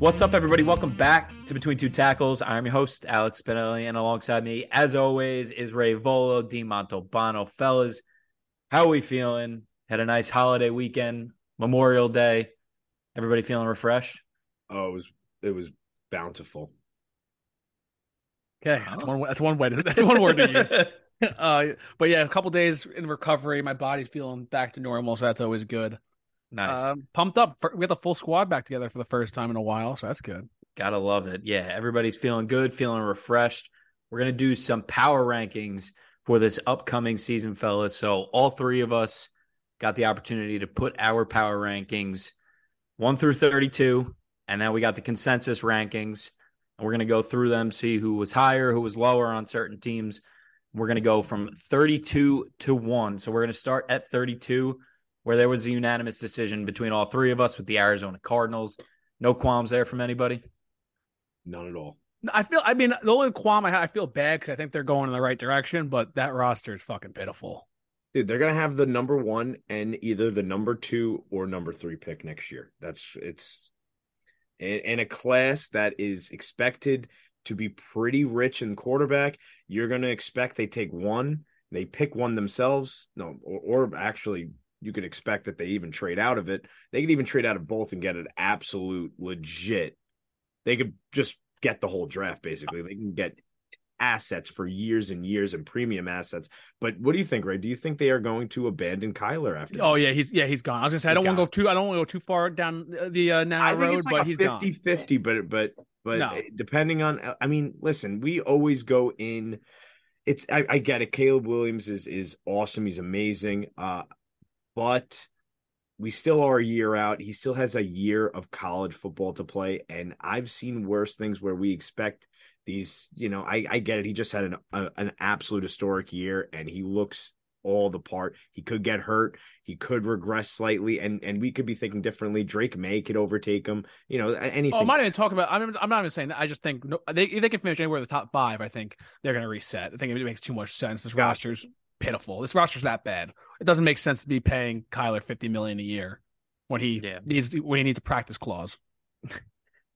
What's up, everybody? Welcome back to Between Two Tackles. I'm your host, Alex Spinelli, and alongside me, as always, is Ray Volo, Dean Montalbano. Fellas, how are we feeling? Had a nice holiday weekend, Memorial Day. Everybody feeling refreshed? Oh, it was it was bountiful. Okay, that's one. That's one way. To, that's one word to use. Uh, but yeah, a couple days in recovery. My body's feeling back to normal, so that's always good. Nice. Um, pumped up. We got the full squad back together for the first time in a while, so that's good. Gotta love it. Yeah, everybody's feeling good, feeling refreshed. We're gonna do some power rankings for this upcoming season, fellas. So all three of us got the opportunity to put our power rankings one through thirty-two, and then we got the consensus rankings, and we're gonna go through them, see who was higher, who was lower on certain teams. We're gonna go from thirty-two to one. So we're gonna start at thirty-two where there was a unanimous decision between all three of us with the Arizona Cardinals. No qualms there from anybody. None at all. I feel. I mean, the only qualm I have, I feel bad because I think they're going in the right direction, but that roster is fucking pitiful. Dude, they're gonna have the number one and either the number two or number three pick next year. That's it's in, in a class that is expected to be pretty rich in quarterback. You're gonna expect they take one, they pick one themselves. No, or, or actually you could expect that they even trade out of it. They could even trade out of both and get an absolute legit. They could just get the whole draft basically. They can get assets for years and years and premium assets. But what do you think, Ray? Do you think they are going to abandon Kyler after? Oh yeah, he's yeah he's gone. I was gonna say I don't want to go too I don't want to go too far down the uh, narrow I think road, it's like but a he's 50 gone. 50, but but but No. depending on I mean, listen, we always go in. It's I, I get it. Caleb Williams is is awesome. He's amazing. Uh, but we still are a year out. He still has a year of college football to play, and I've seen worse things where we expect these. You know, I I get it. He just had an a, an absolute historic year, and he looks all the part. He could get hurt. He could regress slightly, and and we could be thinking differently. Drake Maye could overtake him. You know, anything. Oh, I'm not even talking about. I'm, I'm not even saying that. I just think no, they if they can finish anywhere in the top five. I think they're going to reset. I think it makes too much sense. This roster's pitiful. This roster's that bad. It doesn't make sense to be paying Kyler 50 million a year when he Yeah. needs when he needs a practice clause.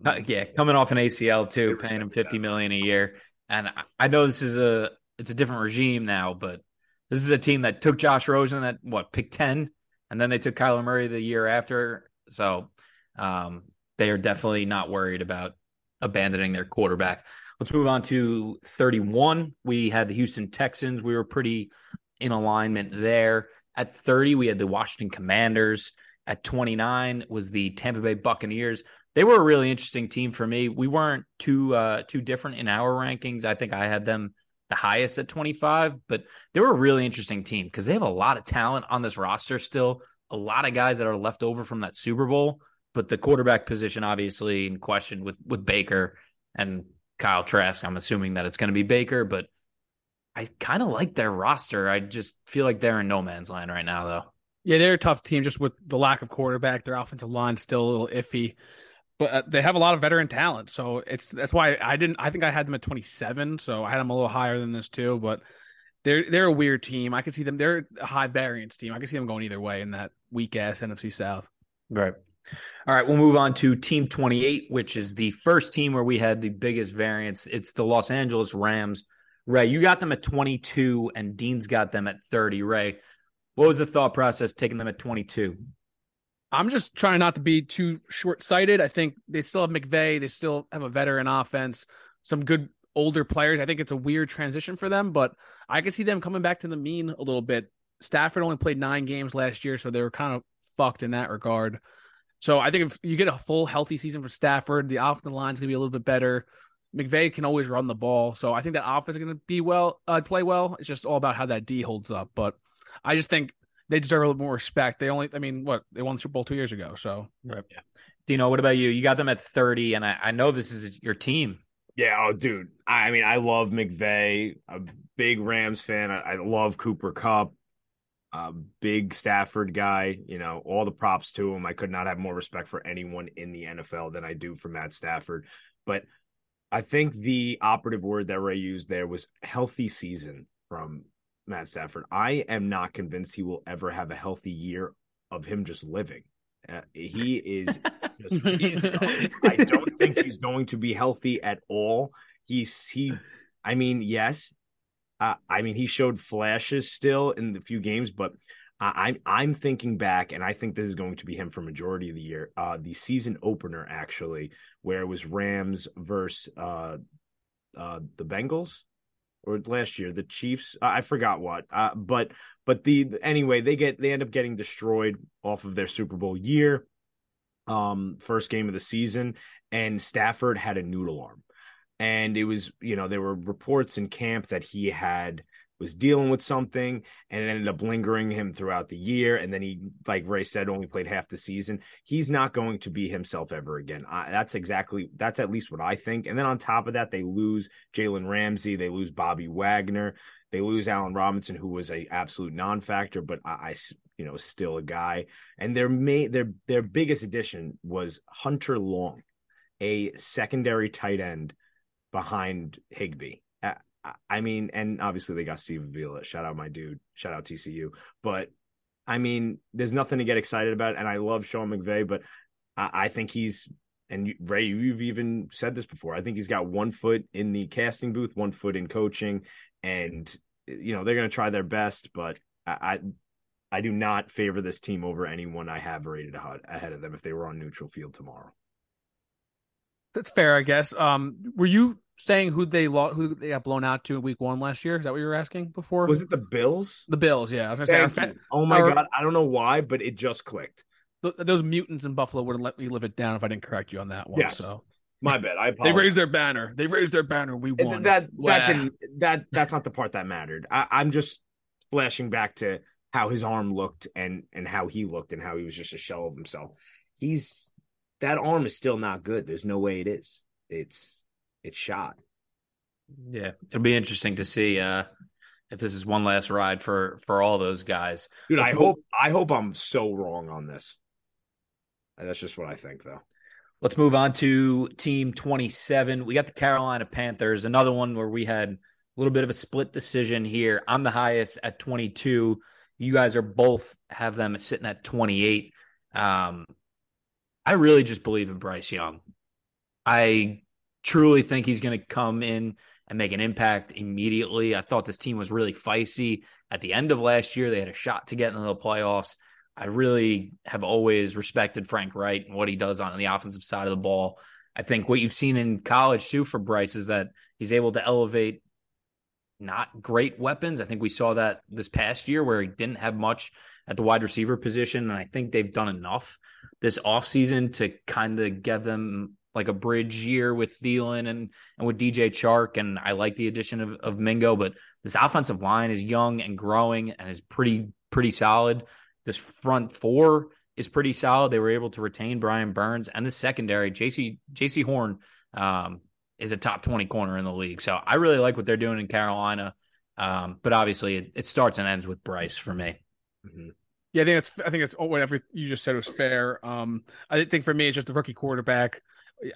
Uh, yeah, coming off an ACL too, paying him 50 million a year. And I- I know this is a it's a different regime now, but this is a team that took Josh Rosen at what pick 10 and then they took Kyler Murray the year after. So um, they are definitely not worried about abandoning their quarterback. Let's move on to 31. We had the Houston Texans. We were pretty in alignment there. At 30, we had the Washington Commanders. At 29 was the Tampa Bay Buccaneers. They were a really interesting team for me. We weren't too uh, too different in our rankings. I think I had them the highest at 25, but they were a really interesting team because they have a lot of talent on this roster still. A lot of guys that are left over from that Super Bowl, but the quarterback position obviously in question with with Baker and Kyle Trask. I'm assuming that it's going to be Baker, but I kind of like their roster. I just feel like they're in no man's land right now, though. Yeah, they're a tough team just with the lack of quarterback. Their offensive line's still a little iffy, but uh, they have a lot of veteran talent. So it's that's why I didn't. I think I had them at 27, so I had them a little higher than this too. But they're they're a weird team. I could see them. They're a high variance team. I could see them going either way in that weak ass NFC South. Right. All right, we'll move on to Team 28, which is the first team where we had the biggest variance. It's the Los Angeles Rams. Ray, you got them at 22, and Dean's got them at 30. Ray, what was the thought process taking them at 22? I'm just trying not to be too short sighted. I think they still have McVay. They still have a veteran offense, some good older players. I think it's a weird transition for them, but I can see them coming back to the mean a little bit. Stafford only played nine games last year, so they were kind of fucked in that regard. So I think if you get a full healthy season for Stafford, the offensive line's gonna be a little bit better. McVay can always run the ball, so I think that offense is gonna be well, uh, play well. It's just all about how that D holds up. But I just think they deserve a little more respect. They only, I mean, what they won the Super Bowl two years ago, so Right. Dino, what about you? You got them at 30, and I, I know this is your team. Yeah, oh, dude. I mean, I love McVay. A big Rams fan. I, I love Cooper Kupp. A big Stafford guy. You know, all the props to him. I could not have more respect for anyone in the NFL than I do for Matt Stafford. But I think the operative word that Ray used there was healthy season from Matt Stafford. I am not convinced he will ever have a healthy year of him just living. Uh, he is. Just, I don't think he's going to be healthy at all. He's he. I mean, yes. Uh, I mean, he showed flashes still in the few games, but I'm I'm thinking back, and I think this is going to be him for majority of the year. Uh, the season opener, actually, where it was Rams versus uh, uh, the Bengals, or last year the Chiefs. I forgot what, uh, but but the anyway they get they end up getting destroyed off of their Super Bowl year, um, first game of the season, and Stafford had a noodle arm, and it was you know there were reports in camp that he had was dealing with something and it ended up lingering him throughout the year. And then he, like Ray said, only played half the season. He's not going to be himself ever again. I, that's exactly, that's at least what I think. And then on top of that, they lose Jalen Ramsey, they lose Bobby Wagner, they lose Allen Robinson, who was a absolute non-factor, but I, I you know, still a guy. And their main, their their biggest addition was Hunter Long, a secondary tight end behind Higbee I mean, and obviously they got Steve Avila. Shout out my dude. Shout out TCU. But I mean, there's nothing to get excited about. And I love Sean McVay, but I, I think he's and Ray, you've even said this before. I think he's got one foot in the casting booth, one foot in coaching, and you know they're going to try their best. But I, I, I do not favor this team over anyone I have rated ahead of them if they were on neutral field tomorrow. That's fair, I guess. Um, were you saying who they lost, who they got blown out to in week one last year? Is that what you were asking before? Was it the Bills? The Bills, yeah. I was gonna say. Fa- oh my our, god, I don't know why, but it just clicked. Th- those mutants in Buffalo wouldn't let me live it down if I didn't correct you on that one. Yes. So my bad. I apologize. They raised their banner. They raised their banner. We won. That that didn't that that's not the part that mattered. I, I'm just flashing back to how his arm looked and and how he looked and how he was just a shell of himself. He's that arm is still not good. There's no way it is. It's it's shot. Yeah, it'll be interesting to see uh, if this is one last ride for for all those guys. Dude, I hope I hope I'm so wrong on this. That's just what I think, though. Let's move on to team 27. We got the Carolina Panthers, another one where we had a little bit of a split decision here. I'm the highest at 22. You guys are both have them sitting at 28. Um, I really just believe in Bryce Young. I truly think he's going to come in and make an impact immediately. I thought this team was really feisty at the end of last year. They had a shot to get into the playoffs. I really have always respected Frank Reich and what he does on the offensive side of the ball. I think what you've seen in college too for Bryce is that he's able to elevate not great weapons. I think we saw that this past year where he didn't have much at the wide receiver position. And I think they've done enough this offseason to kind of get them like a bridge year with Thielen and and with DJ Chark, and I like the addition of, of Mingo. But this offensive line is young and growing and is pretty pretty solid. This front four is pretty solid. They were able to retain Brian Burns and the secondary, JC Jaycee Horn, um, is a top twenty corner in the league. So I really like what they're doing in Carolina. Um, but obviously, it, it, starts and ends with Bryce for me. Mm-hmm. Yeah, I think it's I think it's whatever you just said was fair. Um, I think for me, it's just the rookie quarterback.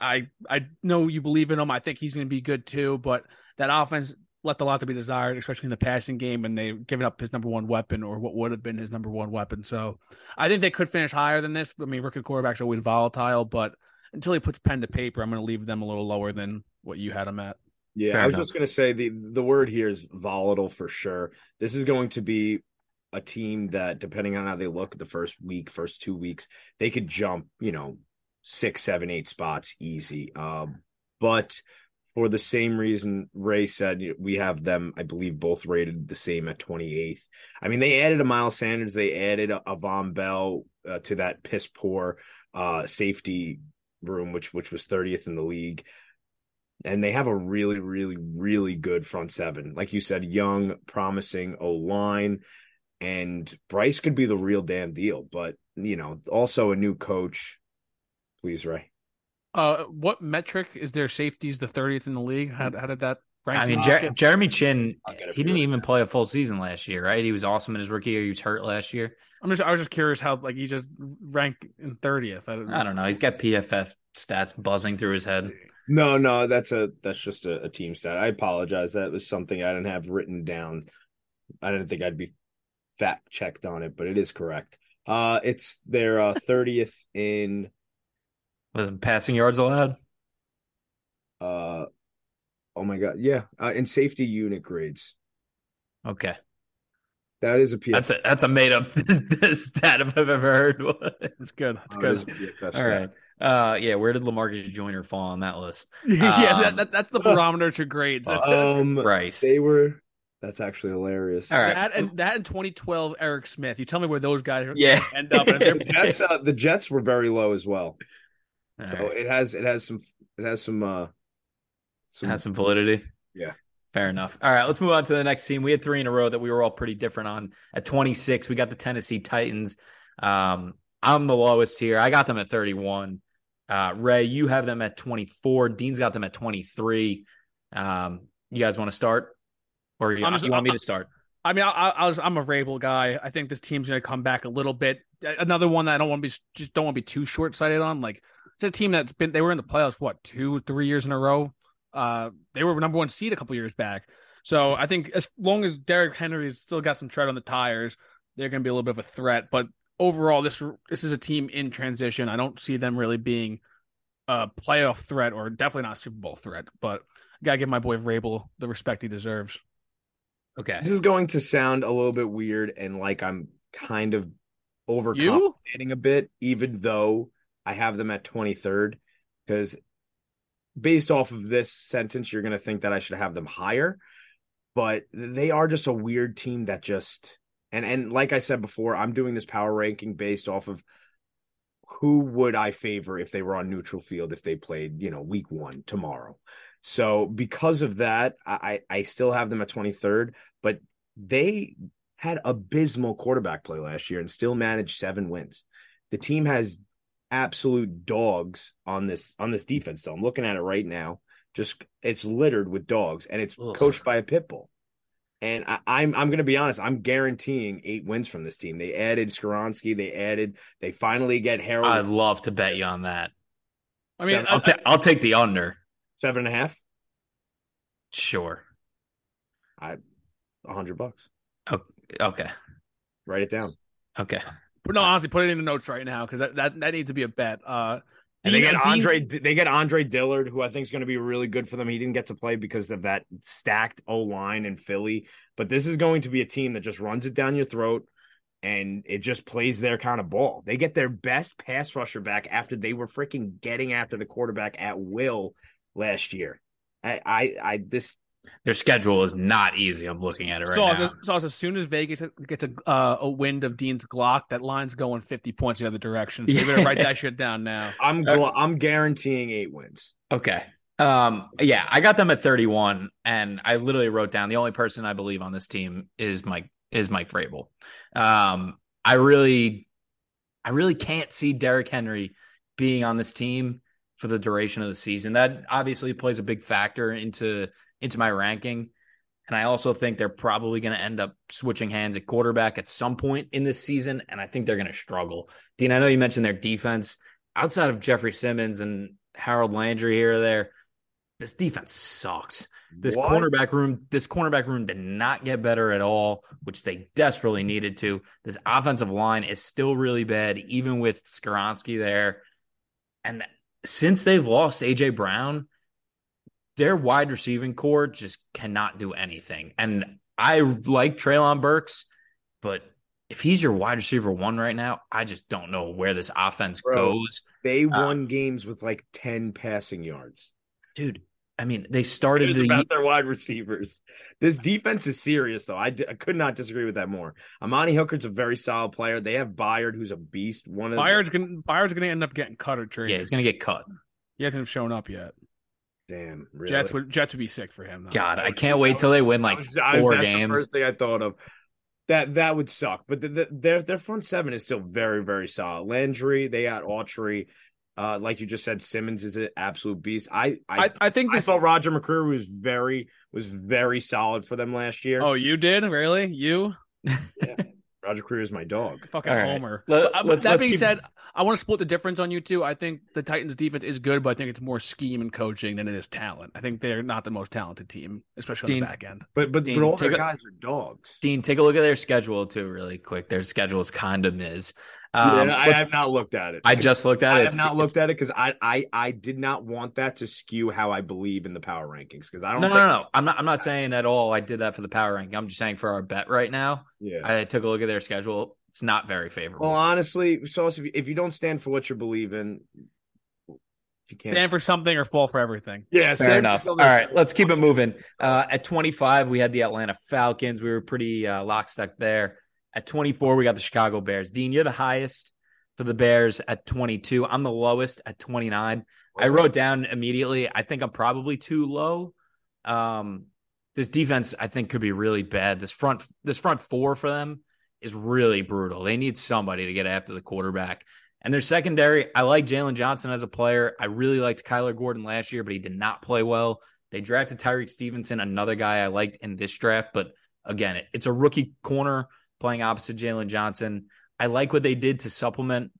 I I know you believe in him. I think he's going to be good too. But that offense left a lot to be desired, especially in the passing game, and they've given up his number one weapon or what would have been his number one weapon. So I think they could finish higher than this. I mean, rookie quarterbacks are always volatile, but until he puts pen to paper, I'm going to leave them a little lower than what you had them at. Yeah, Fair I was enough. just going to say the the word here is volatile for sure. This is going to be a team that, depending on how they look the first week, first two weeks, they could jump, you know, six, seven, eight spots easy. Um, but for the same reason Ray said, we have them, I believe, both rated the same at 28th. I mean, they added a Miles Sanders, they added a, a Vonn Bell uh, to that piss poor uh, safety room, which which was 30th in the league. And they have a really, really, really good front seven. Like you said, young, promising O line. And Bryce could be the real damn deal. But, you know, also a new coach please, Ray. Uh, what metric is their safeties the 30th in the league? How, how did that rank? I mean, Jer- Jeremy Chinn, he didn't even play a full season last year, right? He was awesome in his rookie year. He was hurt last year. I'm just, I was just curious how, like, he just ranked in 30th. I don't, I don't know. He's got PFF stats buzzing through his head. No, no, that's a that's just a, a team stat. I apologize. That was something I didn't have written down. I didn't think I'd be fact checked on it, but it is correct. Uh, it's their uh, 30th in Was passing yards allowed? uh, oh my god, yeah, uh, in safety unit grades. Okay, That is a PFF. that's a that's a made up stat if I've ever heard. It's good. It's Oh, good. a All stat. right. Uh, yeah. Where did Lamarcus Joyner fall on that list? yeah, Um, that, that, that's the barometer to grades. That's Um, Christ. they were. That's actually hilarious. All right. that and that in 2012 Eric Smith. You tell me where those guys Yeah. end up. And The they're Jets, uh, the Jets were very low as well. All So right. it has it has some it has some uh some, has some validity. Yeah. Fair enough. All right, let's move on to the next team. We had three in a row that we were all pretty different on. At 26, we got the Tennessee Titans. Um, I'm the lowest here. I got them at 31. Uh, Ray, you have them at 24. Dean's got them at 23. Um, you guys want to start, or you, just- you want me to start? I mean, I, I, I was I'm a Vrabel guy. I think this team's going to come back a little bit. Another one that I don't want to be just don't want to be too short sighted on. Like it's a team that's been they were in the playoffs what two three years in a row. Uh, they were number one seed a couple years back. So I think as long as Derrick Henry's still got some tread on the tires, they're going to be a little bit of a threat. But overall, this this is a team in transition. I don't see them really being a playoff threat or definitely not a Super Bowl threat. But I gotta give my boy Vrabel the respect he deserves. Okay. This is going to sound a little bit weird and like I'm kind of overcompensating a bit, even though I have them at 23rd. Because based off of this sentence, you're going to think that I should have them higher. But they are just a weird team that just and and like I said before, I'm doing this power ranking based off of who would I favor if they were on neutral field if they played, you know, week one tomorrow. So because of that, I I still have them at 23rd, but they had abysmal quarterback play last year and still managed seven wins. The team has absolute dogs on this on this defense. So I'm looking at it right now. Just it's littered with dogs, and it's Ugh. coached by a pit bull. And I, I'm I'm going to be honest. I'm guaranteeing eight wins from this team. They added Skoronski. They added. They finally get Harold I'd love to bet you on that. I mean, I'll, ta- I'll take the under. seven and a half. Sure. I, a hundred bucks. Okay. Write it down. Okay. But no, honestly, put it in the notes right now because that, that that needs to be a bet. Uh, And they get Andre. They get Andre Dillard, who I think is going to be really good for them. He didn't get to play because of that stacked O line in Philly, but this is going to be a team that just runs it down your throat, and it just plays their kind of ball. They get their best pass rusher back after they were freaking getting after the quarterback at will last year. I, I, I this Their schedule is not easy. I'm looking at it right so, now. as, so as soon as Vegas gets a uh, a wind of Dean's Glock, that line's going fifty points the other direction. So you better write that shit down now. I'm gl- I'm guaranteeing eight wins. Okay. Um, yeah, I got them at 31, and I literally wrote down the only person I believe on this team is Mike is Mike Vrabel. Um, I really, I really can't see Derrick Henry being on this team for the duration of the season. That obviously plays a big factor into into my ranking. And I also think they're probably going to end up switching hands at quarterback at some point in this season. And I think they're going to struggle. Dean, I know you mentioned their defense outside of Jeffrey Simmons and Harold Landry here or there. This defense sucks. This What? cornerback room, this cornerback room did not get better at all, which they desperately needed to. This offensive line is still really bad, even with Skoronski there. And since they've lost AJ Brown, their wide receiving core just cannot do anything. And I like Treylon Burks, but if he's your wide receiver one right now, I just don't know where this offense Bro. goes. They Uh, won games with like ten passing yards. Dude, I mean, they started is the about their wide receivers. This defense is serious, though. I, d- I could not disagree with that more. Amani Hooker's a very solid player. They have Byard, who's a beast. One of Byard's gonna Byard's gonna end up getting cut or traded. Yeah, he's gonna get cut. He hasn't shown up yet. Damn really. Jets would Jets would be sick for him. though. God, I can't wait till they win like That was- I- four that's The first thing I thought of. That that would suck, but the, the, their their front seven is still very very solid. Landry, they got Autry, uh, like you just said, Simmons is an absolute beast. I I, I, I think I this. thought Roger McCreary was very was very solid for them last year. oh, you did really? You? bro, Roger Craig is my dog. Fucking All right. homer. Let- But, uh, let- that being keep- said, I want to split the difference on you two. I think the Titans' defense is good, but I think it's more scheme and coaching than it is talent. I think they're not the most talented team, especially on the back end. But but, Dean, but all take their a- guys are dogs. Dean, take a look at their schedule too, really quick. Their schedule is kind of Miz. Um, yeah, I have not looked at it. I just looked at it. I have not looked at it because I, I I did not want that to skew how I believe in the power rankings because I don't No, no, think, no, no. I'm not. I'm not saying at all. I did that for the power ranking. I'm just saying for our bet right now. yeah. I took a look at their schedule. It's not very favorable. well, honestly, so if you, if you don't stand for what you believe in, you can't Stand for something or fall for everything. yeah. Fair enough. All right, let's keep it moving. Uh, at 25, we had the Atlanta Falcons. We were pretty uh, lockstep there. At 24, we got the Chicago Bears. Dean, you're the highest for the Bears at 22. I'm the lowest at 29. I wrote down immediately. I think I'm probably too low. Um, this defense, I think, could be really bad. This front, this front four for them is really brutal. They need somebody to get after the quarterback. And their secondary, I like Jaylon Johnson as a player. I really liked Kyler Gordon last year, but he did not play well. They drafted Tyrique Stevenson, another guy I liked in this draft. But again, it, it's a rookie corner playing opposite Jaylon Johnson. I like what they did to supplement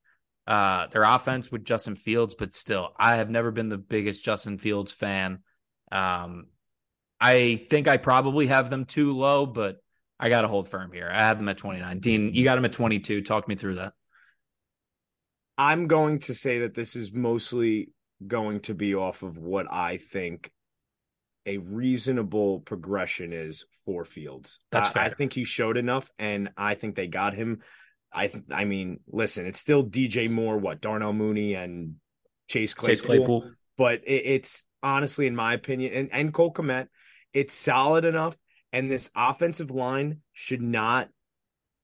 uh, their offense with Justin Fields, but still, I have never been the biggest Justin Fields fan. Um, I think I probably have them too low, but I got to hold firm here. I have them at 29. Dean, you got them at 22. Talk me through that. I'm going to say that this is mostly going to be off of what I think a reasonable progression is for Fields. That's I, fair. I think he showed enough, and I think they got him. I th- I mean, listen, it's still DJ Moore, what Darnell Mooney and Chase Claypool, Chase Claypool. but it, it's honestly, in my opinion, and and Cole Kmet, it's solid enough, and this offensive line should not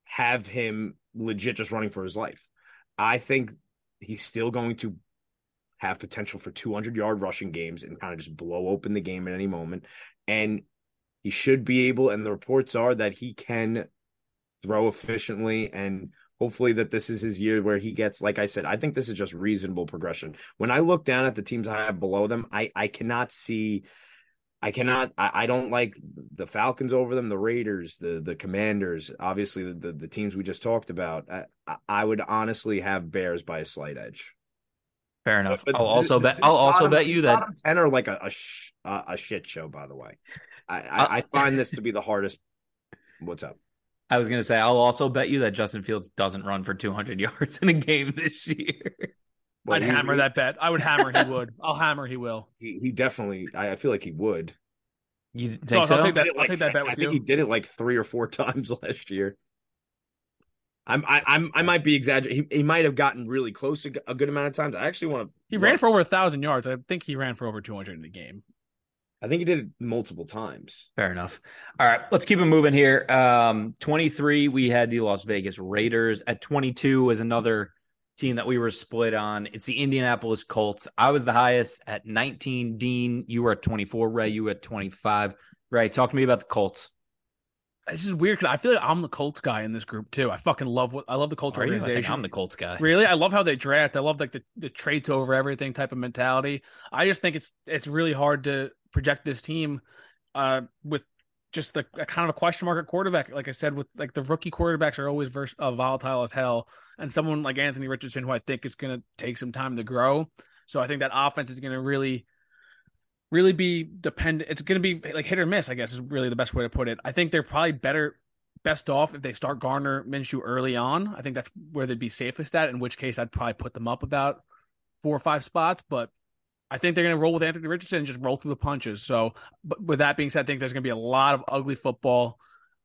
have him legit just running for his life. I think he's still going to have potential for 200 yard rushing games and kind of just blow open the game at any moment. And he should be able, and the reports are that he can throw efficiently and hopefully that this is his year where he gets like i said i think this is just reasonable progression. When i look down at the teams i have below them i i cannot see i cannot i, I don't like the falcons over them the raiders the the commanders obviously the the, the teams we just talked about. I, I- I would honestly have bears by a slight edge Fair enough. but I'll also bet. I'll also bet you that bottom ten are like a a, sh- a a shit show. By the way, I, I, uh, I find this to be the hardest. What's up? I was going to say I'll also bet you that Justin Fields doesn't run for 200 yards in a game this year. Well, I'd he- hammer he- that bet. I would hammer he would. I'll hammer he will. He, he definitely. I, I feel like he would. You So think I'll so? take that- I'll take that bet I with think you. he did it like three or four times last year. I'm I, I'm I might be exaggerating. He, he might have gotten really close a good amount of times. I actually want to. He ran for over a thousand yards. I think he ran for over two hundred in the game. I think he did it multiple times. Fair enough. All right, let's keep it moving here. Um, 23, we had the Las Vegas Raiders. At 22 is another team that we were split on. It's the Indianapolis Colts. I was the highest at 19. Dean, you were at 24. Ray, you were at 25. Ray, talk to me about the Colts. This is weird because I feel like I'm the Colts guy in this group too. I fucking love what I love the Colts Are you? I organization. I'm the Colts guy. Really, I love how they draft. I love like the, the traits over everything type of mentality. I just think it's it's really hard to project this team uh, with just the a kind of a question mark at quarterback. Like I said, with like the rookie quarterbacks are always vers- uh, volatile as hell, and someone like Anthony Richardson, who I think is going to take some time to grow. So I think that offense is going to really, really be dependent. It's going to be like hit or miss. I guess is really the best way to put it. I think they're probably better best off if they start Gardner Minshew early on. I think that's where they'd be safest at. In which case, I'd probably put them up about four or five spots. But I think they're going to roll with Anthony Richardson and just roll through the punches. So, but with that being said, I think there's going to be a lot of ugly football.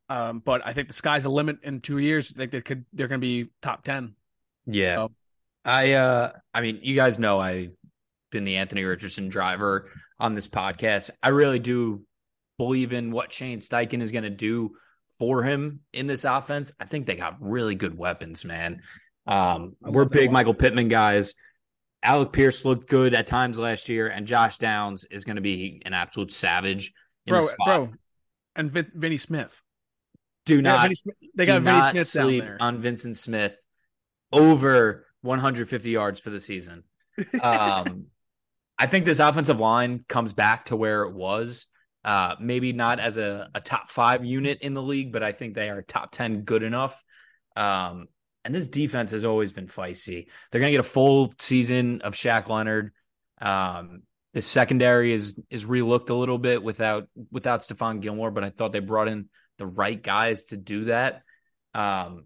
Um, but I think the sky's the limit in two years. Like they could, they're going to be top ten. Yeah. So, I uh I mean, you guys know I've been the Anthony Richardson driver on this podcast. I really do believe in what Shane Steichen is going to do for him in this offense. I think they got really good weapons, man. Um, we're big Michael. Pittman guys. Alec Pierce looked good at times last year, and Josh Downs is going to be an absolute savage in bro, bro, and Vin, Vinny Smith. do They got not Vinny Smith, they got Vinny Smith down sleep there. on Vincent Smith over 150 yards for the season. Um, I think this offensive line comes back to where it was. Uh, maybe not as a, a top five unit in the league, but I think they are top 10 good enough. Um, and this defense has always been feisty. They're going to get a full season of Shaq Leonard. Um, the secondary is is relooked a little bit without without Stephon Gilmore, but I thought they brought in the right guys to do that. Um,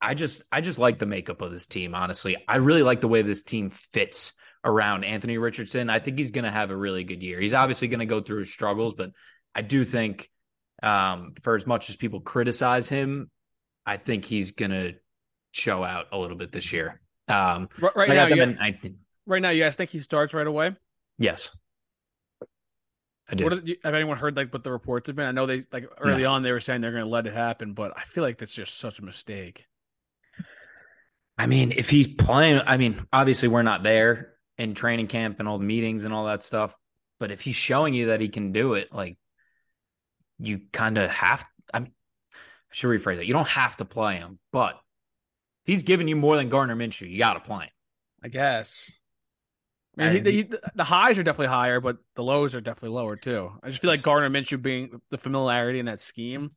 I just I just like the makeup of this team. Honestly, I really like the way this team fits around Anthony Richardson. I think he's going to have a really good year. He's obviously going to go through his struggles, but I do think, um, for as much as people criticize him, I think he's going to show out a little bit this year. Um, right, right so now, you, right now, you guys think he starts right away? Yes. I did. What, have anyone heard like what the reports have been? I know they like early no. on they were saying they're going to let it happen, but I feel like that's just such a mistake. I mean, if he's playing, I mean, obviously we're not there in training camp and all the meetings and all that stuff, but if he's showing you that he can do it, like you kind of have. I, mean, I should rephrase it. You don't have to play him, but he's giving you more than Gardner Minshew, you got to play him. I guess. I mean, he, he, the highs are definitely higher, but the lows are definitely lower too. I just feel like Gardner Minshew being the familiarity in that scheme,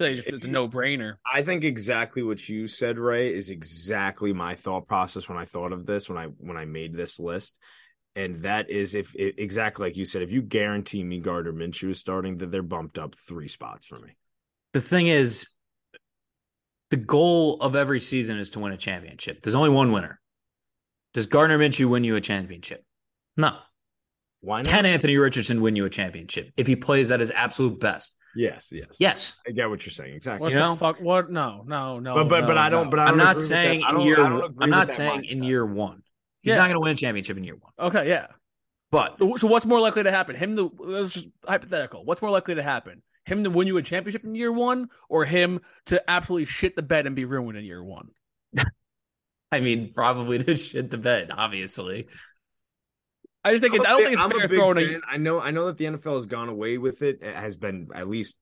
I like just, it's a no brainer. I think exactly what you said, Ray, is exactly my thought process when I thought of this when I when I made this list, and that is if it, exactly like you said, if you guarantee me Gardner Minshew is starting, that they're bumped up three spots for me. The thing is, the goal of every season is to win a championship. There's only one winner. Does Gardner Minshew win you a championship? No. Why not? Can Anthony Richardson win you a championship if he plays at his absolute best? Yes, yes, yes. I get what you're saying. Exactly. What you know? fuck? What? No, no, no. But but no, but I don't. no. But I am not saying in year. I'm not saying in year one. He's yeah. not going to win a championship in year one. Okay, yeah. But so what's more likely to happen? Him to let's just hypothetical. What's more likely to happen? Him to win you a championship in year one, or him to absolutely shit the bed and be ruined in year one? I mean, probably to shit the bed, obviously. I just think it's, I don't think it's I'm fair throwing. A... I know, I know that the NFL has gone away with it. It has been at least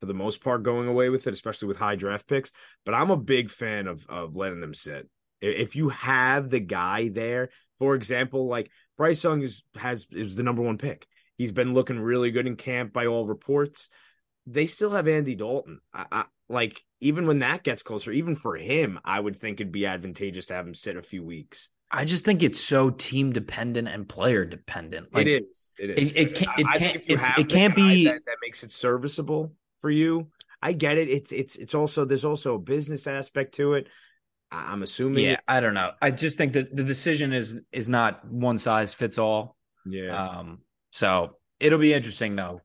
for the most part going away with it, especially with high draft picks. But I'm a big fan of of letting them sit. If you have the guy there, for example, like Bryce Young is has is the number one pick. He's been looking really good in camp by all reports. They still have Andy Dalton. I, I, like even when that gets closer, even for him, I would think it'd be advantageous to have him sit a few weeks. I just think it's so team dependent and player dependent. Like, it is. It is. It, it can't. It can't. it can't be that, that, makes it serviceable for you. I get it. It's it's it's also there's also a business aspect to it. I'm assuming. Yeah, I don't know. I just think that the decision is is not one size fits all. Yeah. Um. So it'll be interesting though.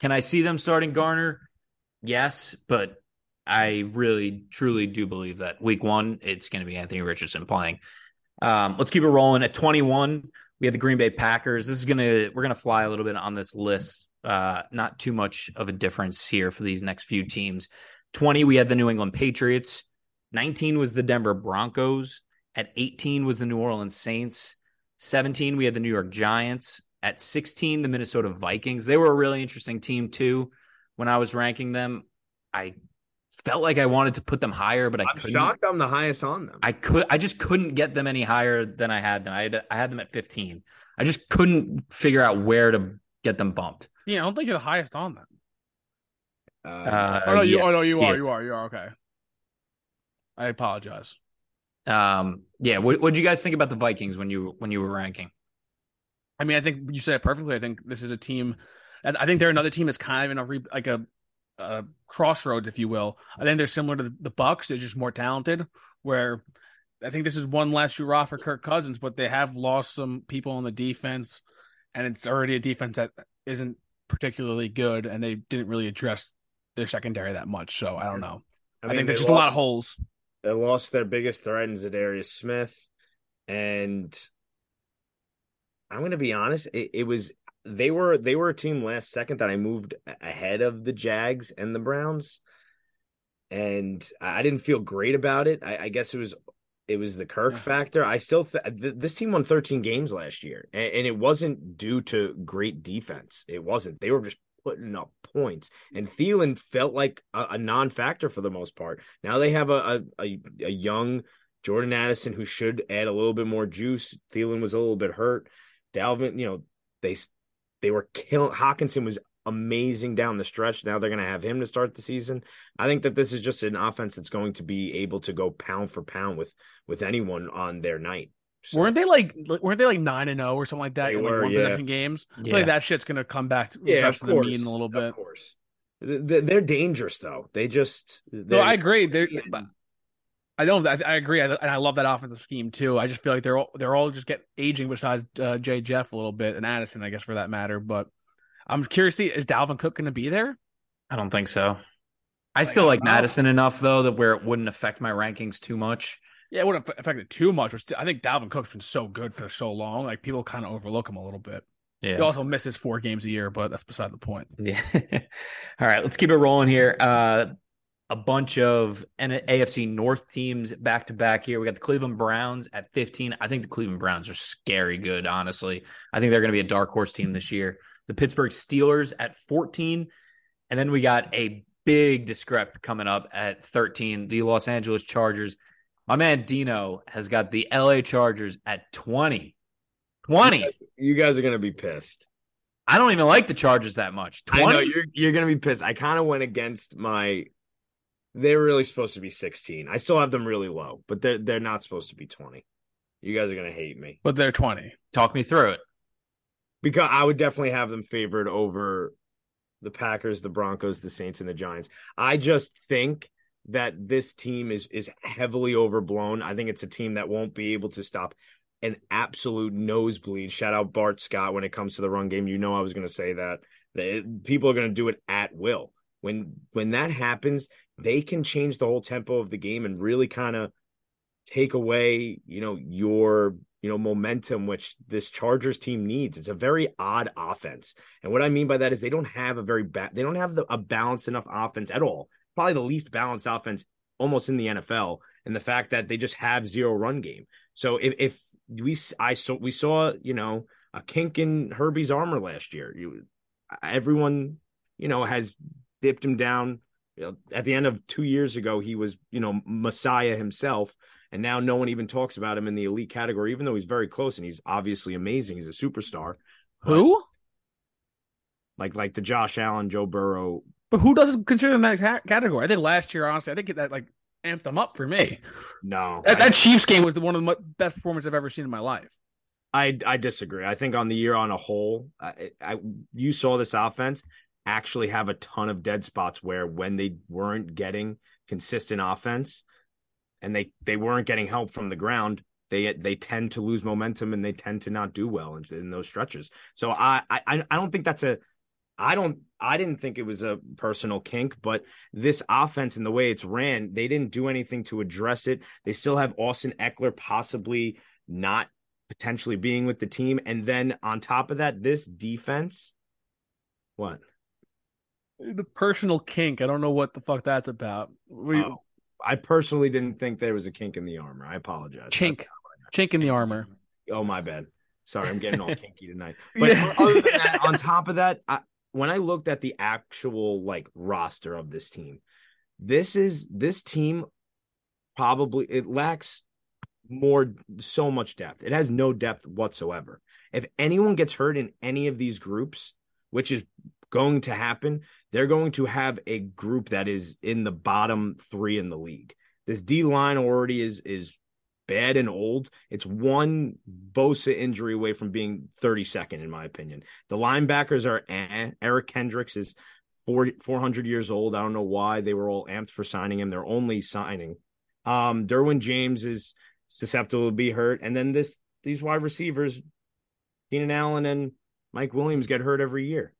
Can I see them starting Gardner? Yes, but I really truly do believe that week one it's going to be Anthony Richardson playing. Um, let's keep it rolling. At 21, we have the Green Bay Packers. This is gonna we're gonna fly a little bit on this list. Uh, not too much of a difference here for these next few teams. 20, we had the New England Patriots. 19 was the Denver Broncos. At 18 was the New Orleans Saints. 17, we had the New York Giants. At 16, the Minnesota Vikings. They were a really interesting team too. When I was ranking them, I felt like I wanted to put them higher, but I I'm couldn't. shocked I'm the highest on them. I could I just couldn't get them any higher than I had them. I had I had them at 15. I just couldn't figure out where to get them bumped. Yeah, I don't think you're the highest on them. Uh, uh, oh no, you yes, oh no, you are, you are, you are okay. I apologize. Um, yeah, what what did you guys think about the Vikings when you when you were ranking? I mean, I think you said it perfectly. I think this is a team. I think they're another team that's kind of in a re, like a uh, crossroads, if you will. I think they're similar to the, Bucks. They're just more talented. Where I think this is one last hurrah for Kirk Cousins, but they have lost some people on the defense, and it's already a defense that isn't particularly good, and they didn't really address their secondary that much. So I don't know. I, mean, I think there's just lost, a lot of holes. They lost their biggest threat in Za'Darius Smith, and I'm going to be honest. It, it was they were they were a team last second that I moved ahead of the Jags and the Browns, and I didn't feel great about it. I, I guess it was it was the Kirk factor. I still th- th- this team won 13 games last year, and, and, it wasn't due to great defense. It wasn't. They were just putting up points, and Thielen felt like a, a non-factor for the most part. Now they have a a, a young Jordan Addison who should add a little bit more juice. Thielen was a little bit hurt. Dalvin, you know, they they were killing Hockenson was amazing down the stretch. Now they're going to have him to start the season. I think that this is just an offense that's going to be able to go pound for pound with with anyone on their night. So, weren't they like weren't they like nine and zero oh or something like that in like were, one yeah. possession games? I feel like that shit's going to come back. Yeah, of course, the mean a little bit. Of course, they're dangerous though. They just no. I agree. They're. I don't. I, I agree, and I love that offensive scheme too. I just feel like they're all they're all just get aging besides uh, Jay Jeff a little bit and Addison, I guess, for that matter. But I'm curious. See, is Dalvin Cook going to be there? I don't think so. I like, still like Mattison enough though that where it wouldn't affect my rankings too much. Yeah, it wouldn't affect it too much. Which I think Dalvin Cook's been so good for so long. Like people kind of overlook him a little bit. Yeah. He also misses four games a year, but that's beside the point. Yeah. All right, let's keep it rolling here. Uh, a bunch of AFC North teams back to back here. We got the Cleveland Browns at 15. I think the Cleveland Browns are scary good, honestly. I think they're going to be a dark horse team this year. The Pittsburgh Steelers at 14. And then we got a big discrep coming up at 13. The Los Angeles Chargers. My man Dino has got the LA Chargers at 20. 20. You guys, you guys are going to be pissed. I don't even like the Chargers that much. 20? I know you're you're going to be pissed. I kind of went against my they're really supposed to be 16. I still have them really low, but they're they're not supposed to be 20. You guys are gonna hate me. But they're 20. Talk me through it. Because I would definitely have them favored over the Packers, the Broncos, the Saints, and the Giants. I just think that this team is is heavily overblown. I think it's a team that won't be able to stop an absolute nosebleed. Shout out Bart Scott when it comes to the run game. You know I was going to say that. that people are going to do it at will. When when that happens, they can change the whole tempo of the game and really kind of take away, you know, your you know momentum which this Chargers team needs. It's a very odd offense, and what I mean by that is they don't have a very bad, they don't have the, a balanced enough offense at all. Probably the least balanced offense almost in the NFL, and the fact that they just have zero run game. So if, if we I saw we saw you know a kink in Herbie's armor last year, you everyone you know has dipped him down. You know, at the end of two years ago, he was, you know, Messiah himself. And now no one even talks about him in the elite category, even though he's very close and he's obviously amazing. He's a superstar. Who? Like like the Josh Allen, Joe Burrow. But who doesn't consider him that category? I think last year, honestly, I think that like amped them up for me. No, that, that Chiefs game was the one of the best performances I've ever seen in my life. I I disagree. I think on the year on a whole, I, I, you saw this offense actually have a ton of dead spots where when they weren't getting consistent offense and they they weren't getting help from the ground they they tend to lose momentum and they tend to not do well in, in those stretches. So I, I i don't think that's a i don't i didn't think it was a personal kink but this offense and the way it's ran they didn't do anything to address it. They still have austin ekeler possibly not potentially being with the team. And then on top of that this defense what the personal kink. I don't know what the fuck that's about. We, oh, I personally didn't think there was a kink in the armor. I apologize. Chink, chink in the armor. Oh my bad. Sorry, I'm getting all kinky tonight. But yeah. other than that, on top of that, I, when I looked at the actual like roster of this team, this is this team probably it lacks more so much depth. It has no depth whatsoever. If anyone gets hurt in any of these groups, which is going to happen, they're going to have a group that is in the bottom three in the league. This D line already is is bad and old. It's one Bosa injury away from being 32nd, in my opinion. The linebackers are eh. Eric Kendricks is 4, 400 years old. I don't know why they were all amped for signing him. They're only signing. Um, Derwin James is susceptible to be hurt. And then this these wide receivers, Keenan Allen and Mike Williams get hurt every year.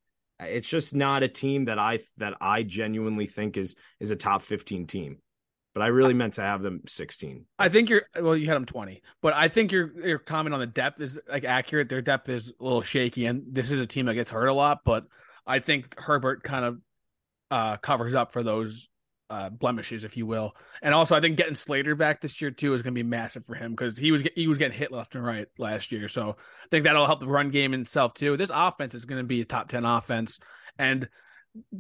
It's just not a team that I that I genuinely think is is a top 15 team. But I really meant to have them 16. I think you're well, you had them 20. But I think your your comment on the depth is like accurate. Their depth is a little shaky, and this is a team that gets hurt a lot. But I think Herbert kind of uh, covers up for those uh, blemishes, if you will. And also, I think getting Slater back this year too is going to be massive for him because he was he was getting hit left and right last year. So I think that'll help the run game itself too. This offense is going to be a top ten offense, and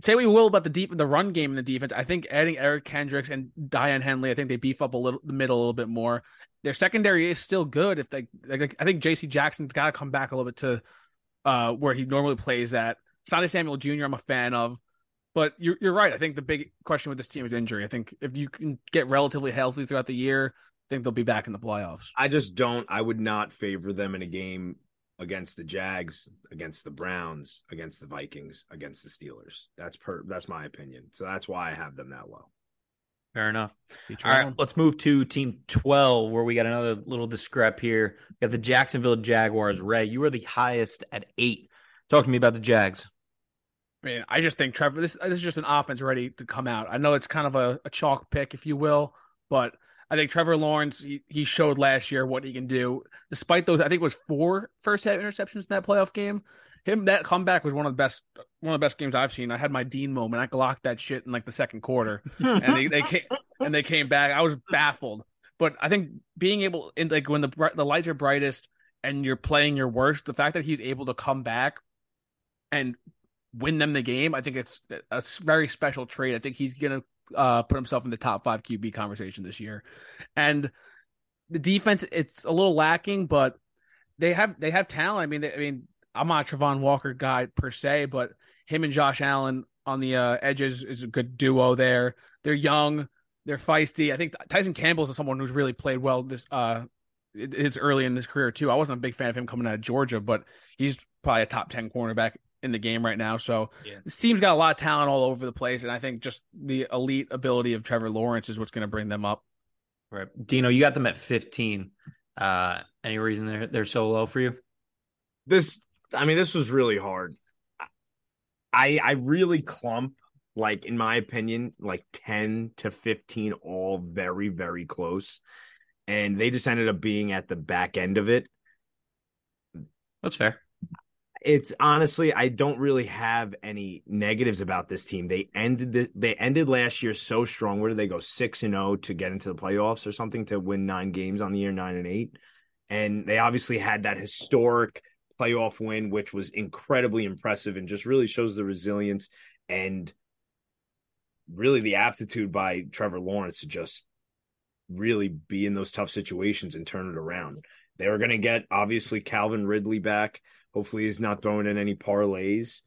say you will about the deep the run game and the defense. I think adding Eric Kendricks and Daiyan Henley, I think they beef up a little the middle a little bit more. Their secondary is still good. If they, like, I think J.C. Jackson's got to come back a little bit to uh, where he normally plays at Sonny Samuel Jr. I'm a fan of, but you're you're right. I think the big question with this team is injury. I think if you can get relatively healthy throughout the year, I think they'll be back in the playoffs. I just don't. I would not favor them in a game against the Jags, against the Browns, against the Vikings, against the Steelers. That's per. That's my opinion. So that's why I have them that low. Fair enough. All right, let's move to team 12, where we got another little discrep here. We got the Jacksonville Jaguars. Ray, you were the highest at eight. Talk to me about the Jags. I mean, I just think Trevor, this, this is just an offense ready to come out. I know it's kind of a, a chalk pick, if you will, but I think Trevor Lawrence, he, he showed last year what he can do. Despite those, I think it was four first half interceptions in that playoff game him that comeback was one of the best one of the best games I've seen. I had my Dean moment. I glocked that shit in like the second quarter, and they, they came and they came back. I was baffled, but I think being able in like when the the lights are brightest and you're playing your worst, the fact that he's able to come back and win them the game, I think it's a very special trade. I think he's gonna uh, put himself in the top five QB conversation this year, and the defense it's a little lacking, but they have they have talent. I mean, they, I mean I'm not a Travon Walker guy per se, but him and Josh Allen on the uh, edges is a good duo there. They're young, they're feisty. I think Tyson Campbell is someone who's really played well this uh it's early in his career too. I wasn't a big fan of him coming out of Georgia, but he's probably a top 10 cornerback in the game right now. So yeah. this team's got a lot of talent all over the place, and I think just the elite ability of Trevor Lawrence is what's going to bring them up. Right, Dino, you got them at 15. Uh, any reason they're they're so low for you? This I mean, this was really hard. I I really clump like in my opinion like 10 to 15 all very very close and they just ended up being at the back end of it that's fair it's honestly i don't really have any negatives about this team they ended the, they ended last year so strong where did they go 6 and 0 to get into the playoffs or something to win 9 games on the year 9 and 8 and they obviously had that historic playoff win, which was incredibly impressive and just really shows the resilience and really the aptitude by Trevor Lawrence to just really be in those tough situations and turn it around. They were going to get obviously Calvin Ridley back. Hopefully, he's not throwing in any parlays.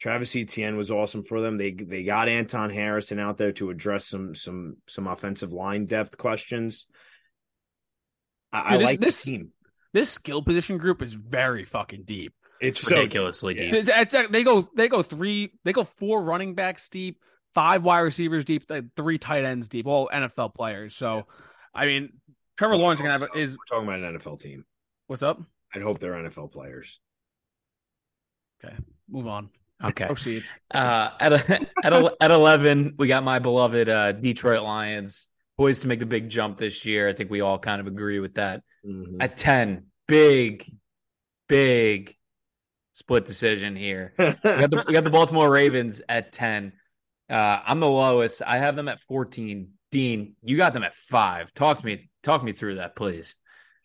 Travis Etienne was awesome for them. They they got Anton Harrison out there to address some some some offensive line depth questions. I, Dude, I like this team this skill position group is very fucking deep. It's, it's ridiculously deep. It's, it's, they go they go three they go four running backs deep, five wide receivers deep, three tight ends deep, all NFL players. So, yeah. I mean, Trevor Lawrence gonna have is we're talking about an NFL team. What's up? I'd hope they're NFL players. Okay, move on. Okay, proceed. Uh, at a, at a, at eleven, we got my beloved uh, Detroit Lions poised to make the big jump this year. I think we all kind of agree with that. Mm-hmm. At 10, big, big split decision here. we, got the, we got the Baltimore Ravens at 10. Uh, I'm the lowest. I have them at 14. Dean, you got them at five. Talk to me. Talk me through that, please.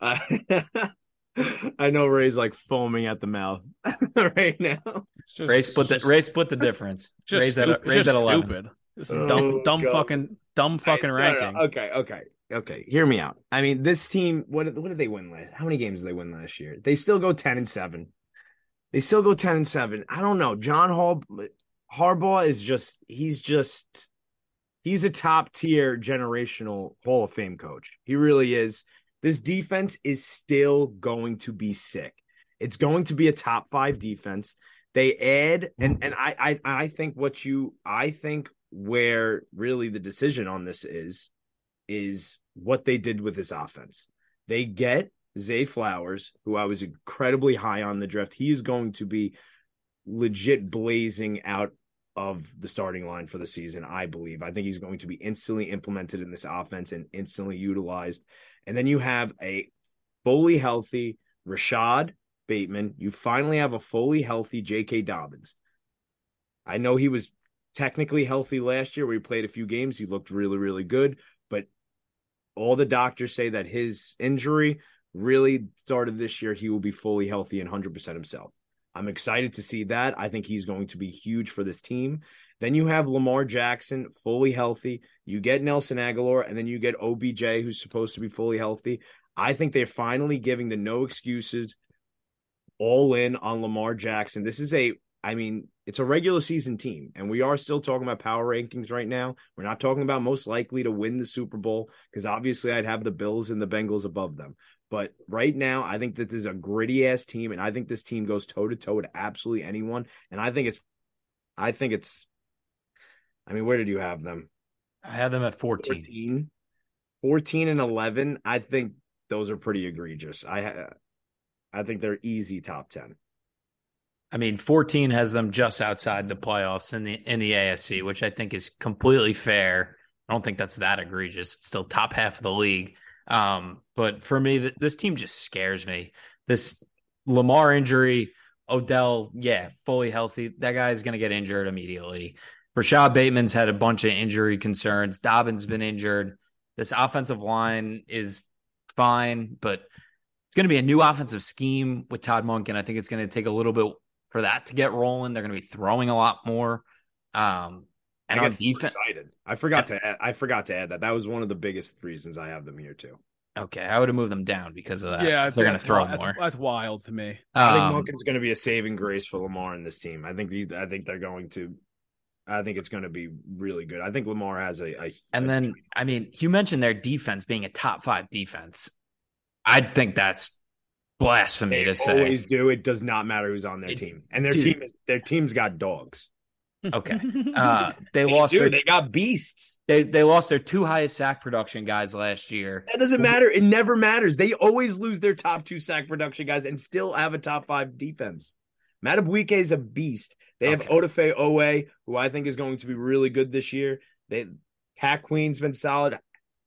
I know Ray's like foaming at the mouth right now. Just, Ray split the Ray split the difference. Just Ray's at, Ray's at 11. stupid. Just oh, dumb, dumb God. fucking dumb fucking I, ranking. No, no, okay, okay, okay. Hear me out. I mean, this team. What what did they win last? How many games did they win last year? They still go ten and seven. They still go ten and seven. I don't know. John Hall Harbaugh is just. He's just. He's a top tier generational Hall of Fame coach. He really is. This defense is still going to be sick. It's going to be a top five defense. They add and and I I I think what you I think where really the decision on this is is what they did with this offense. They get Zay Flowers, who I was incredibly high on the draft. He is going to be legit blazing out of the starting line for the season, I believe. I think he's going to be instantly implemented in this offense and instantly utilized. And then you have a fully healthy Rashod Bateman. You finally have a fully healthy J.K. Dobbins. I know he was technically healthy last year where he played a few games. He looked really, really good. But all the doctors say that his injury really started this year. He will be fully healthy and 100% himself. I'm excited to see that. I think he's going to be huge for this team. Then you have Lamar Jackson fully healthy. You get Nelson Agholor, and then you get OBJ, who's supposed to be fully healthy. I think they're finally giving the no excuses all in on Lamar Jackson. This is a I mean, it's a regular season team, and we are still talking about power rankings right now. We're not talking about most likely to win the Super Bowl because obviously I'd have the Bills and the Bengals above them. But right now, I think that this is a gritty ass team, and I think this team goes toe to toe with absolutely anyone. And I think it's, I think it's, I mean, where did you have them? I had them at 14. 14, 14 and 11. I think those are pretty egregious. I, I think they're easy top 10. I mean, 14 has them just outside the playoffs in the in the AFC, which I think is completely fair. I don't think that's that egregious. It's still top half of the league. Um, but for me, th- this team just scares me. This Lamar injury, Odell, yeah, fully healthy. That guy's going to get injured immediately. Rashod Bateman's had a bunch of injury concerns. Dobbins been injured. This offensive line is fine, but it's going to be a new offensive scheme with Todd Monken. I think it's going to take a little bit for that to get rolling. They're going to be throwing a lot more. Um, and I on get defense, excited. I forgot to add, I forgot to add that. That was one of the biggest reasons I have them here too. okay, I would have moved them down because of that. Yeah, they're going to throw wi- more. That's, that's wild to me. I think Um, Monken's going to be a saving grace for Lamar in this team. I think these, I think they're going to. I think it's going to be really good. I think Lamar has a. a And a- then, I mean, you mentioned their defense being a top five defense. I think that's blasphemy they to say. always do. It does not matter who's on their It- team, and their dude. team is their team's got dogs. Okay. Uh, they, They lost do. their They got beasts. they, they lost their two highest sack production guys last year. That doesn't matter. It never matters. They always lose their top two sack production guys and still have a top five defense. Madubuike is a beast. They have Okay. Odafe Oweh, who I think is going to be really good this year. They Pat Queen's been solid.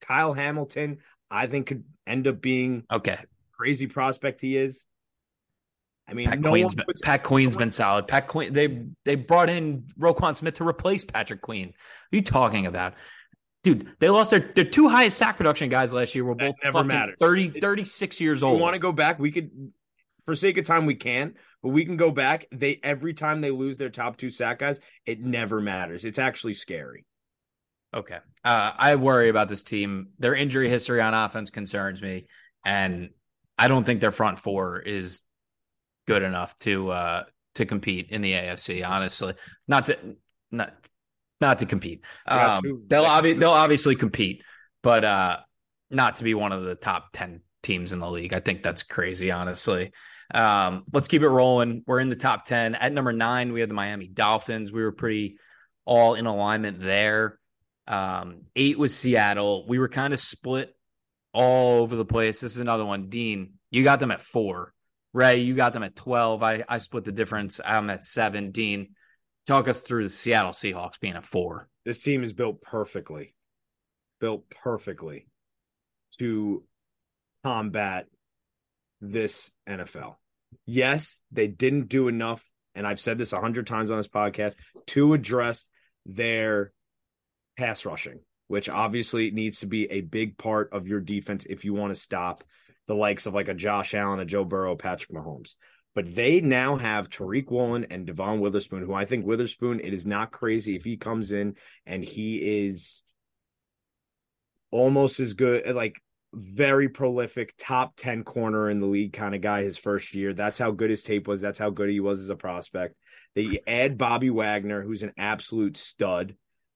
Kyle Hamilton, I think, could end up being Okay. crazy prospect he is. I mean, Pat no Queen's been, Pat Queen's been solid. Pat Queen they they brought in Roquan Smith to replace Patrick Queen. What are you talking about? Dude, they lost their their two highest sack production guys last year were That both never matters. 30, 36 years If you old. want to go back, we could for sake of time we can, but we can go back. They every time they lose their top two sack guys, it never matters. It's actually scary. Okay. Uh, I worry about this team. Their injury history on offense concerns me, and I don't think their front four is good enough to uh, to compete in the AFC. Honestly, not to not not to compete. Um, they'll obvi- they'll obviously compete, but uh, not to be one of the top ten teams in the league. I think that's crazy. Honestly. Um, let's keep it rolling. We're in the top ten. At number nine, we have the Miami Dolphins. We were pretty all in alignment there. Um, eight was Seattle. We were kind of split all over the place. This is another one. Dean, you got them at four. Ray, you got them at 12. I, I split the difference. I'm at seven. Dean, talk us through the Seattle Seahawks being at four. This team is built perfectly, built perfectly to combat this NFL. Yes, they didn't do enough, and I've said this a hundred times on this podcast to address their pass rushing, which obviously needs to be a big part of your defense if you want to stop the likes of like a Josh Allen, a Joe Burrow, Patrick Mahomes. But they now have Tariq Woolen and Devon Witherspoon, who I think Witherspoon, it is not crazy if he comes in and he is almost as good, like very prolific, top 10 corner in the league kind of guy his first year. That's how good his tape was. That's how good he was as a prospect. They add Bobby Wagner, who's an absolute stud.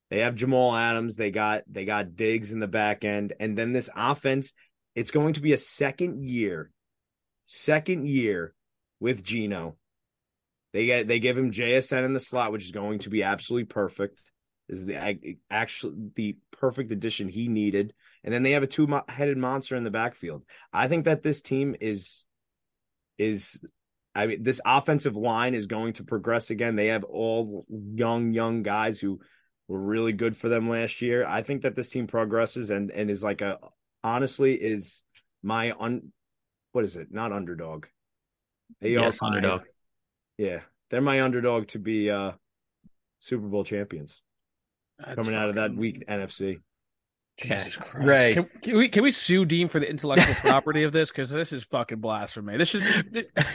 They have Jamal Adams. They got they got Diggs in the back end. And then this offense, it's going to be a second year, second year with Geno. They get they give him JSN in the slot, which is going to be absolutely perfect. This is the actually the perfect addition he needed. And then they have a two-headed monster in the backfield. I think that this team is is I mean this offensive line is going to progress again. They have all young young guys who were really good for them last year. I think that this team progresses and and is like a honestly is my un what is it? Not underdog. They Yes, are my- underdog. Yeah, they're my underdog to be uh Super Bowl champions That's coming out of that fucking- week NFC. Jesus Okay. Christ! Ray. Can, can we can we sue Dean for the intellectual property of this? Because this is fucking blasphemy. This should this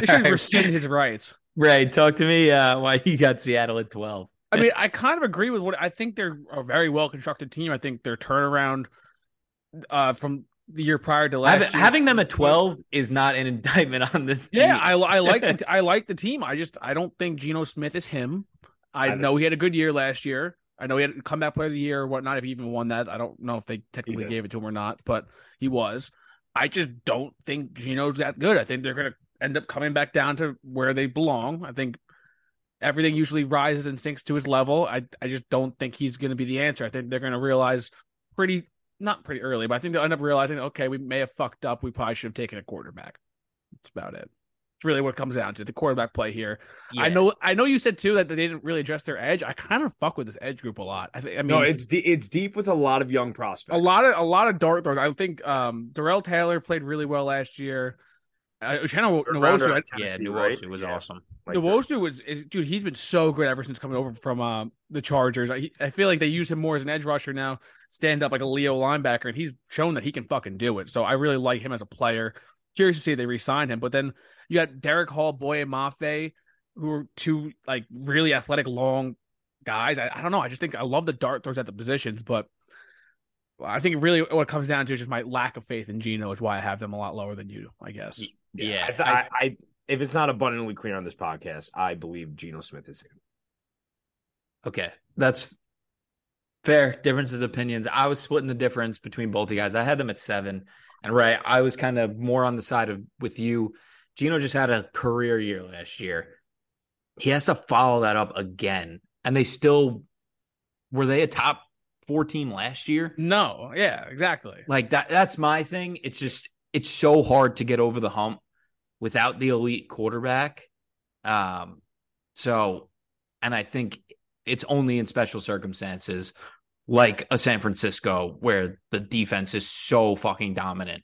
should All right. rescind his rights. Ray, talk to me uh, why he got Seattle at 12. I mean, I kind of agree with what I think they're a very well constructed team. I think their turnaround uh, from the year prior to last. Having, year. having them at twelve is not an indictment on this. Team. Yeah, I, I like the t- I like the team. I just I don't think Geno Smith is him. I, I know he had a good year last year. I know he had a comeback player of the year or whatnot. If he even won that, I don't know if they technically gave it to him or not, but he was. I just don't think Geno's that good. I think they're going to end up coming back down to where they belong. I think everything usually rises and sinks to his level. I I just don't think he's going to be the answer. I think they're going to realize pretty not pretty early, but I think they'll end up realizing, okay, we may have fucked up. We probably should have taken a quarterback. That's about it. It's really what it comes down to the quarterback play here. I know. I know you said too that they didn't really address their edge. I kind of fuck with this edge group a lot. I think. I mean, no, it's de- it's deep with a lot of young prospects. a lot of a lot of dart throws. I think um Darrell Taylor played really well last year. Uh, Uchenna Nwosu, yeah, right? was Yeah. awesome. Like Nwosu was is, dude. He's been so good ever since coming over from uh, the Chargers. I, I feel like they use him more as an edge rusher now, stand up like a Leo linebacker, and he's shown that he can fucking do it. So I really like him as a player. Curious to see if they re-sign him. But then you got Derick Hall, Boye Mafe, who are two like really athletic, long guys. I, I don't know. I just think I love the dart throws at the positions, but I think really what it comes down to is just my lack of faith in Geno is why I have them a lot lower than you. I guess. Yeah, I, th- I, I if it's not abundantly clear on this podcast, I believe Geno Smith is him. Okay, that's fair. Differences opinions. I was splitting the difference between both of you guys. I had them at seven, and Ray, I was kind of more on the side of with you. Geno just had a career year last year. He has to follow that up again, and they still were they a top four team last year. No. Yeah. Exactly. Like that. That's my thing. It's just it's so hard to get over the hump without the elite quarterback. Um. So, and I think it's only in special circumstances like a San Francisco where the defense is so fucking dominant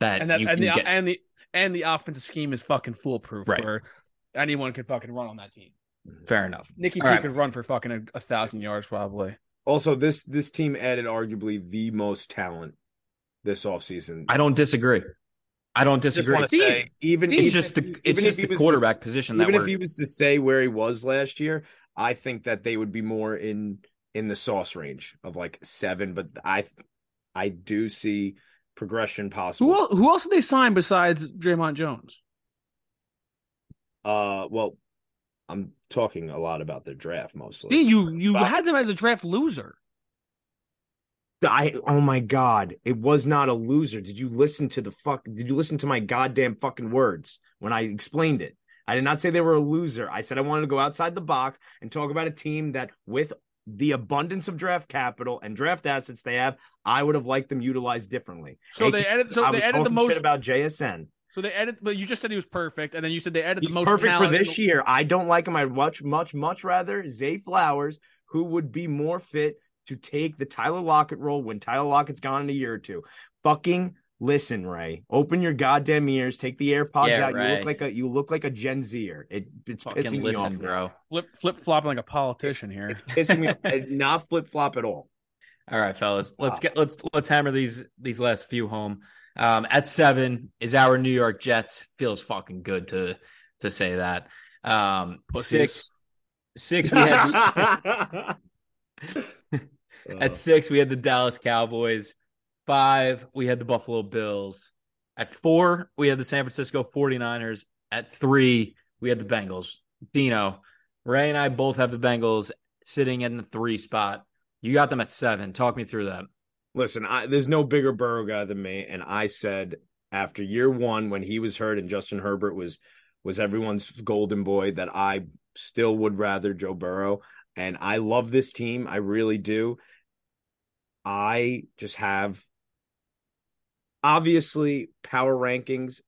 that and that you and the get- and the and the offensive scheme is fucking foolproof Right. where anyone can fucking run on that team. fair enough. Nicky All P right. could run for fucking a, a thousand yards probably. Also, this this team added arguably the most talent this offseason. I don't disagree. I don't disagree. want to say, even it's even just if the he- it's just the was to- quarterback position that if we're he was to say where he was last year, I think that they would be more in in the sauce range of like seven. But I I do see progression possible. Who el- who else did they sign besides Dre'Mont Jones? Uh, well, I'm talking a lot about their draft mostly. See, you you Fuck. had them as a draft loser. I oh my god, it was not a loser. Did you listen to the fuck? Did you listen to my goddamn fucking words when I explained it? I did not say they were a loser. I said I wanted to go outside the box and talk about a team that, with the abundance of draft capital and draft assets they have, I would have liked them utilized differently. So they added so I they added the most shit about JSN. so they added but you just said he was perfect and then you said they added He's the most perfect for talent in this year. I don't like him. I'd much, much, much rather Zay Flowers, who would be more fit to take the Tyler Lockett role when Tyler Lockett's gone in a year or two. Fucking listen, Ray. Open your goddamn ears. Take the AirPods Yeah, out. You look like a you look like a Gen Zer. It it's pissing fucking me off, bro. flip flip flopping like a politician here. It's pissing me off. Not flip flop at all. All right, fellas, let's get let's let's hammer these these last few home. Um, at seven is our New York Jets. Feels fucking good to to say that. Um, Pussies. six, six. We had the, at six we had the Dallas Cowboys. Five we had the Buffalo Bills. At four we had the San Francisco 49ers. At three we had the Bengals. Dino, Ray, and I both have the Bengals sitting in the three spot. You got them at seven. Talk me through that. Listen, I, there's no bigger Burrow guy than me, and I said after year one when he was hurt and Justin Herbert was was everyone's golden boy that I still would rather Joe Burrow, and I love this team, I really do. I just have obviously power rankings.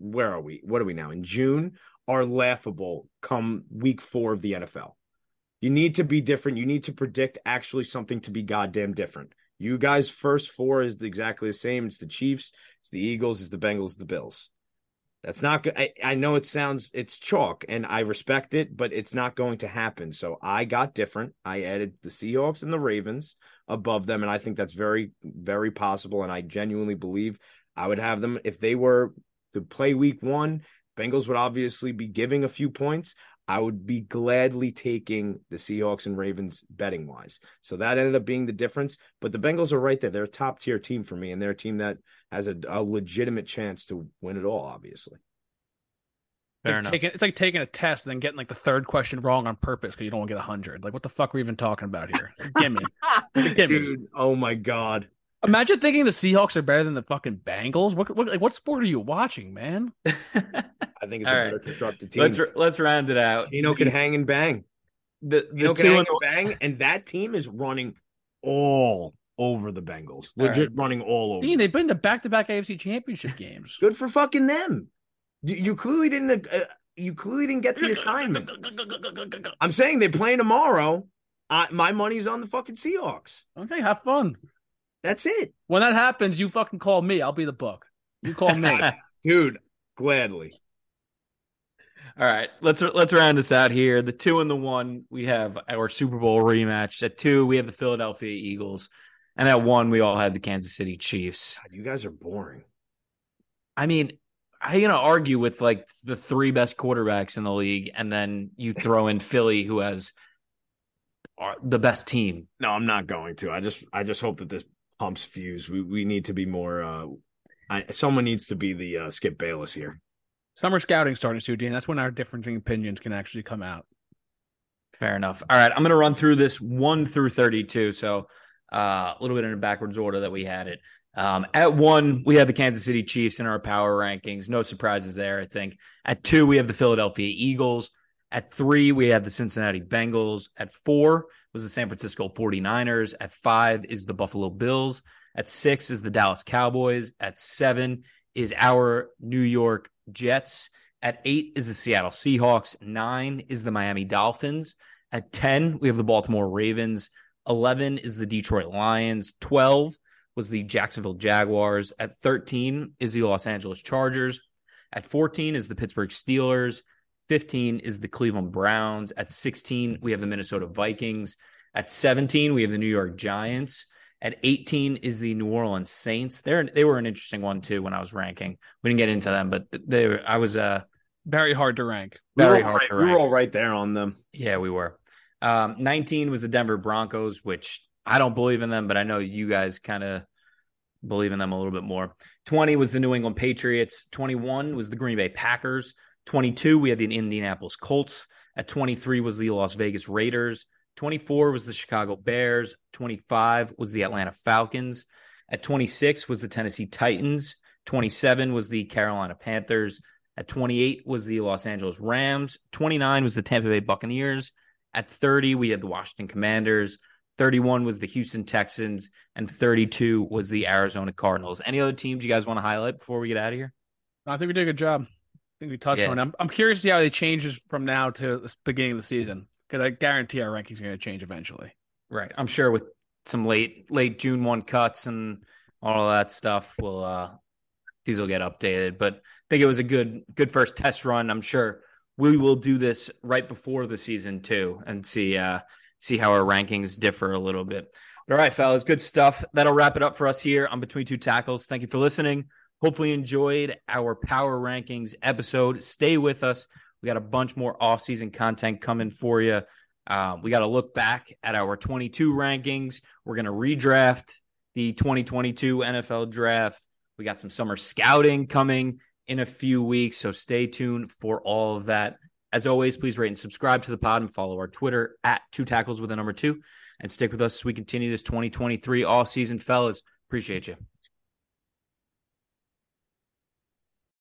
Where are we? What are we now in June? Are laughable come week four of the NFL. You need to be different. You need to predict actually something to be goddamn different. You guys' first four is exactly the same. It's the Chiefs, it's the Eagles, it's the Bengals, the Bills. That's not good. I, I know it sounds it's chalk, and I respect it, but it's not going to happen. So I got different. I added the Seahawks and the Ravens above them, and I think that's very, very possible. And I genuinely believe I would have them if they were to play week one. Bengals would obviously be giving a few points. I would be gladly taking the Seahawks and Ravens betting wise. So that ended up being the difference. But the Bengals are right there. They're a top tier team for me, and they're a team that has a, a legitimate chance to win it all, obviously. Fair like taking, it's like taking a test and then getting like the third question wrong on purpose because you don't want to get hundred. Like, what the fuck are we even talking about here? Give me, give me. Dude, oh my god! Imagine thinking the Seahawks are better than the fucking Bengals. What, what like what sport are you watching, man? I think it's All a better constructed team. Let's let's round it out. Tino can hang and bang. The the Tino can hang and bang, and that team is running all over the Bengals. Legit right. running all over. Dean, they've been to back to back AFC Championship games. Good for fucking them. You, you clearly didn't. Uh, you clearly didn't get the assignment. I'm saying they're playing tomorrow. Uh, my money's on the fucking Seahawks. Okay, have fun. That's it. When that happens, you fucking call me. I'll be the book. You call me, dude. Gladly. All right, let's let's round this out here. The two and the one, we have our Super Bowl rematch. At two, we have the Philadelphia Eagles, and at one, we all had the Kansas City Chiefs. God, you guys are boring. I mean, I'm gonna argue with like the three best quarterbacks in the league, and then you throw in Philly, who has uh, the best team. No, I'm not going to. I just I just hope that this pumps fuse. We we need to be more. Uh, I, someone needs to be the uh, Skip Bayless here. Summer scouting starting to, Dean. That's when our different opinions can actually come out. Fair enough. All right, I'm going to run through this one through 32. So uh, a little bit in a backwards order that we had it. Um, at one, we had the Kansas City Chiefs in our power rankings. No surprises there, I think. At two, we have the Philadelphia Eagles. At three, we have the Cincinnati Bengals. At four was the San Francisco 49ers. At five is the Buffalo Bills. At six is the Dallas Cowboys. At seven is our New York Jets. At eight is the Seattle Seahawks. Nine is the Miami Dolphins. At 10, we have the Baltimore Ravens. 11 is the Detroit Lions. 12 was the Jacksonville Jaguars. At 13 is the Los Angeles Chargers. At 14 is the Pittsburgh Steelers. 15 is the Cleveland Browns. At 16, we have the Minnesota Vikings. At 17, we have the New York Giants. At 18 is the New Orleans Saints. They're they were an interesting one too when I was ranking. We didn't get into them, but they were, I was uh very hard to rank. Very we hard right, to rank. We were all right there on them. Yeah, we were. Um, 19 was the Denver Broncos, which I don't believe in them, but I know you guys kind of believe in them a little bit more. 20 was the New England Patriots. 21 was the Green Bay Packers. 22, we had the Indianapolis Colts. At 23 was the Las Vegas Raiders. 24 was the Chicago Bears. 25 was the Atlanta Falcons. At 26 was the Tennessee Titans. 27 was the Carolina Panthers. At 28 was the Los Angeles Rams. 29 was the Tampa Bay Buccaneers. At 30, we had the Washington Commanders. 31 was the Houston Texans. And 32 was the Arizona Cardinals. Any other teams you guys want to highlight before we get out of here? I think we did a good job think we touched yeah. on. I'm, I'm curious to see how it changes from now to the beginning of the season because I guarantee our rankings are going to change eventually. Right. I'm sure with some late late June one cuts and all of that stuff, will uh, these will get updated. But I think it was a good good first test run. I'm sure we will do this right before the season too and see uh, see how our rankings differ a little bit. All right, fellas, good stuff. That'll wrap it up for us here on Between Two Tackles. Thank you for listening. Hopefully, enjoyed our power rankings episode. Stay with us. We got a bunch more off-season content coming for you. Uh, we got to look back at our 22 rankings. We're going to redraft the 2022 NFL draft. We got some summer scouting coming in a few weeks, so stay tuned for all of that. As always, please rate and subscribe to the pod and follow our Twitter at two tackles with a number two. And stick with us as we continue this 2023 off season, fellas. Appreciate you.